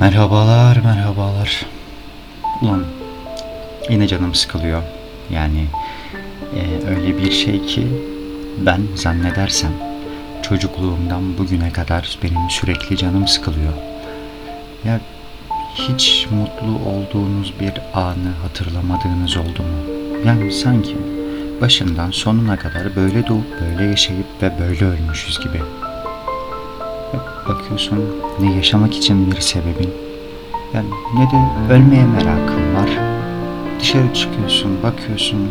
Merhabalar, merhabalar. Ulan yine canım sıkılıyor. Yani e, öyle bir şey ki ben zannedersem çocukluğumdan bugüne kadar benim sürekli canım sıkılıyor. Ya hiç mutlu olduğunuz bir anı hatırlamadığınız oldu mu? Yani sanki başından sonuna kadar böyle doğup böyle yaşayıp ve böyle ölmüşüz gibi. Bakıyorsun ne yaşamak için bir sebebin yani ne de ölmeye merakın var. Dışarı çıkıyorsun, bakıyorsun.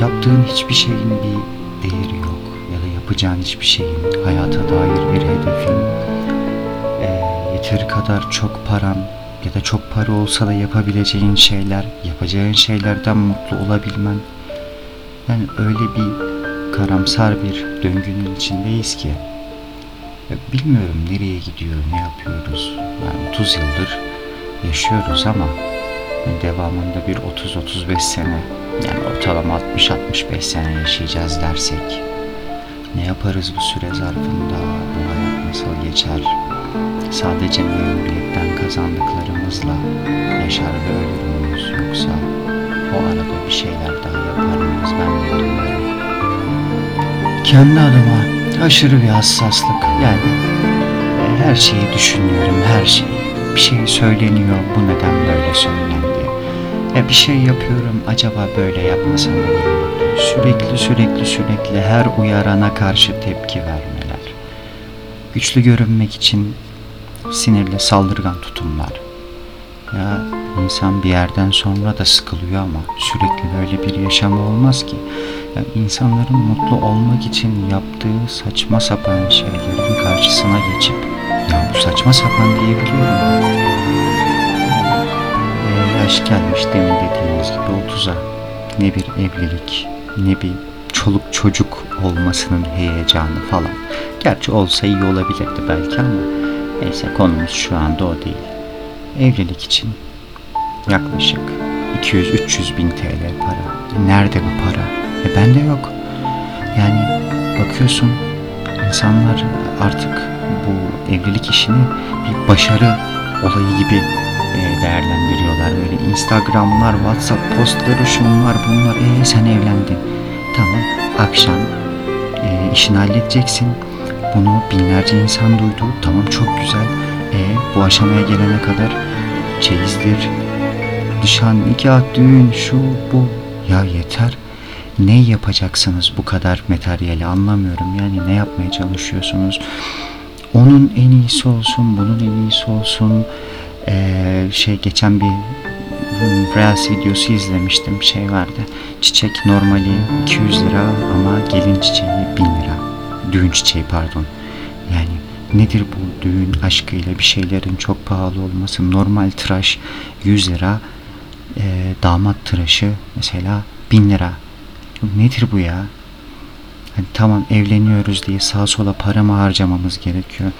Yaptığın hiçbir şeyin bir değeri yok. Ya da yapacağın hiçbir şeyin hayata dair bir hedefin. e, yeteri kadar çok paran ya da çok para olsa da yapabileceğin şeyler, yapacağın şeylerden mutlu olabilmen. Yani öyle bir karamsar bir döngünün içindeyiz ki. Bilmiyorum nereye gidiyor, ne yapıyoruz. Yani 30 yıldır yaşıyoruz ama devamında bir 30-35 sene yani ortalama 60-65 sene yaşayacağız dersek ne yaparız bu süre zarfında, bu hayat nasıl geçer? Sadece memuriyetten kazandıklarımızla yaşar ve ölür müyüz yoksa o arada bir şeyler daha yapar mıyız ben bilmiyorum. Kendi adıma aşırı bir hassaslık yani e, her şeyi düşünüyorum her şeyi. Bir şey söyleniyor bu neden böyle söylendi. Ya bir şey yapıyorum acaba böyle yapmasam olur mu? Sürekli sürekli sürekli her uyarana karşı tepki vermeler. Güçlü görünmek için sinirli saldırgan tutumlar. Ya insan bir yerden sonra da sıkılıyor ama sürekli böyle bir yaşamı olmaz ki. Ya insanların mutlu olmak için yaptığı saçma sapan şeylerin karşısına geçip ya bu saçma sapan diyebiliyorum. Ee, yaş gelmiş demin dediğimiz gibi 30'a ne bir evlilik ne bir çoluk çocuk olmasının heyecanı falan. Gerçi olsa iyi olabilirdi belki ama neyse konumuz şu anda o değil. Evlilik için yaklaşık 200-300 bin TL para. Nerede bu para? E bende yok. Yani bakıyorsun insanlar artık bu evlilik işini bir başarı olayı gibi e, değerlendiriyorlar. Böyle Instagram'lar, WhatsApp postları, şunlar bunlar. E sen evlendin. Tamam akşam e, işini halledeceksin. Bunu binlerce insan duydu. Tamam çok güzel. E, bu aşamaya gelene kadar çeyizdir, nişan, nikah, düğün, şu bu. Ya yeter. Ne yapacaksınız bu kadar materyali anlamıyorum. Yani ne yapmaya çalışıyorsunuz? Onun en iyisi olsun, bunun en iyisi olsun. Ee, şey geçen bir Reels videosu izlemiştim. Şey vardı. Çiçek normali 200 lira ama gelin çiçeği 1000 lira. Düğün çiçeği pardon. Yani nedir bu düğün aşkıyla bir şeylerin çok pahalı olması? Normal tıraş 100 lira. Ee, damat tıraşı mesela 1000 lira. Nedir bu ya? Hani tamam evleniyoruz diye sağa sola para mı harcamamız gerekiyor?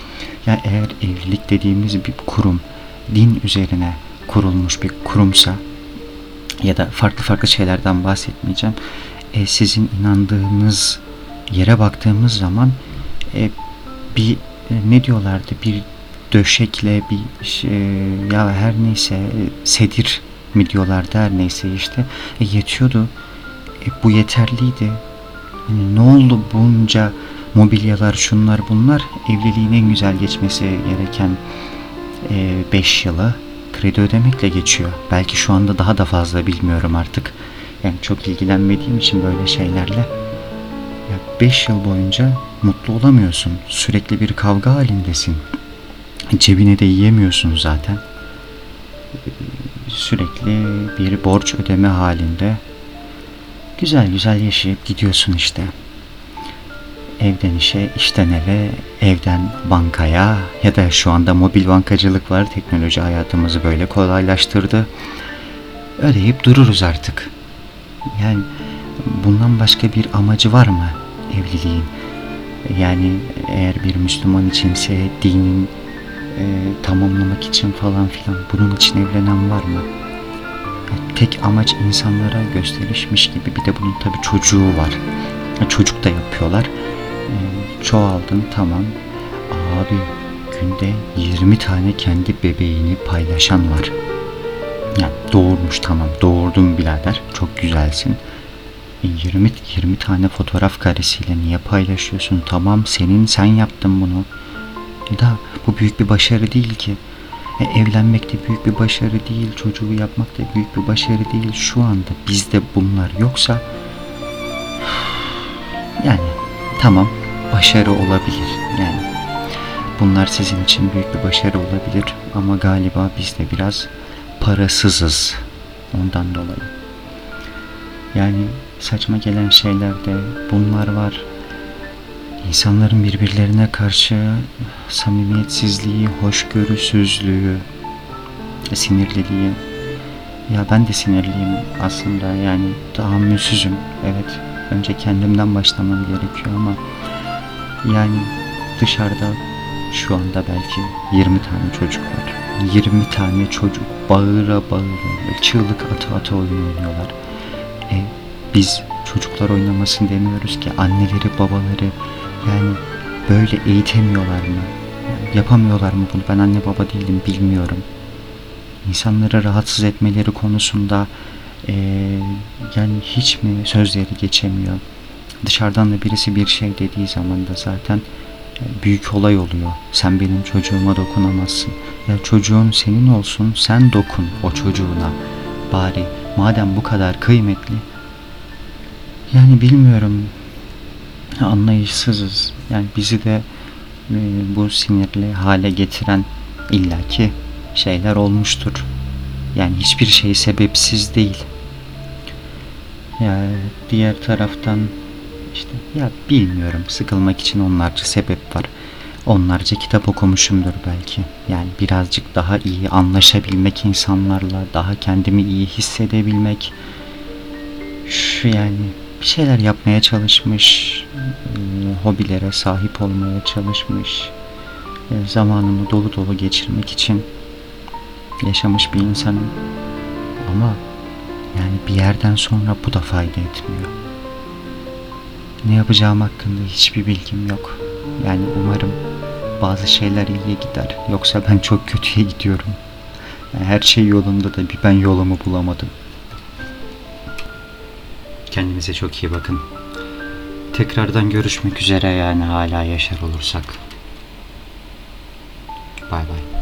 Ya eğer evlilik dediğimiz bir kurum, din üzerine kurulmuş bir kurumsa ya da farklı farklı şeylerden bahsetmeyeceğim. E, sizin inandığınız yere baktığımız zaman e, bir e, ne diyorlardı bir döşekle bir şey, ya her neyse e, sedir mi diyorlardı her neyse işte e, yetiyordu. E, bu yeterliydi. Hani ne oldu bunca mobilyalar şunlar bunlar evliliğin en güzel geçmesi gereken 5 yılı kredi ödemekle geçiyor. Belki şu anda daha da fazla bilmiyorum artık. Yani çok ilgilenmediğim için böyle şeylerle. Ya 5 yıl boyunca mutlu olamıyorsun. Sürekli bir kavga halindesin. Cebine de yiyemiyorsun zaten. Sürekli bir borç ödeme halinde. Güzel güzel yaşayıp gidiyorsun işte. Evden işe, işten eve, evden bankaya ya da şu anda mobil bankacılık var. Teknoloji hayatımızı böyle kolaylaştırdı. Ödeyip dururuz artık. Yani bundan başka bir amacı var mı evliliğin? Yani eğer bir Müslüman içinse dinin e, tamamlamak için falan filan bunun için evlenen var mı? Tek amaç insanlara gösterişmiş gibi bir de bunun tabi çocuğu var. Çocuk da yapıyorlar. Ee, çoğaldın tamam. Abi günde 20 tane kendi bebeğini paylaşan var. Yani doğurmuş tamam doğurdum birader çok güzelsin. E, 20 20 tane fotoğraf karesiyle niye paylaşıyorsun? Tamam senin sen yaptın bunu. E da bu büyük bir başarı değil ki. E, evlenmek de büyük bir başarı değil, çocuğu yapmak da büyük bir başarı değil. Şu anda bizde bunlar yoksa yani tamam başarı olabilir. Yani bunlar sizin için büyük bir başarı olabilir ama galiba biz de biraz parasızız ondan dolayı. Yani saçma gelen şeylerde bunlar var. İnsanların birbirlerine karşı samimiyetsizliği, hoşgörüsüzlüğü, sinirliliği. Ya ben de sinirliyim aslında yani tahammülsüzüm. Evet önce kendimden başlamam gerekiyor ama yani dışarıda şu anda belki 20 tane çocuk var. 20 tane çocuk bağıra bağıra, çığlık ata ata oyun oynuyorlar. E, biz çocuklar oynamasın demiyoruz ki anneleri babaları yani böyle eğitemiyorlar mı? Yapamıyorlar mı bunu? Ben anne baba değilim bilmiyorum. İnsanları rahatsız etmeleri konusunda e, yani hiç mi sözleri geçemiyor? Dışarıdan da birisi bir şey dediği zaman da zaten büyük olay oluyor. Sen benim çocuğuma dokunamazsın. Ya çocuğun senin olsun sen dokun o çocuğuna. Bari madem bu kadar kıymetli yani bilmiyorum anlayışsızız. Yani bizi de e, bu sinirli hale getiren illaki şeyler olmuştur. Yani hiçbir şey sebepsiz değil. Ya diğer taraftan işte ya bilmiyorum sıkılmak için onlarca sebep var. Onlarca kitap okumuşumdur belki. Yani birazcık daha iyi anlaşabilmek insanlarla, daha kendimi iyi hissedebilmek. Şu yani bir şeyler yapmaya çalışmış, e, hobilere sahip olmaya çalışmış, e, zamanımı dolu dolu geçirmek için yaşamış bir insanım. Ama yani bir yerden sonra bu da fayda etmiyor. Ne yapacağım hakkında hiçbir bilgim yok. Yani umarım bazı şeyler iyiye gider. Yoksa ben çok kötüye gidiyorum. Her şey yolunda da bir ben yolumu bulamadım. Kendinize çok iyi bakın. Tekrardan görüşmek üzere yani hala yaşar olursak. Bay bay.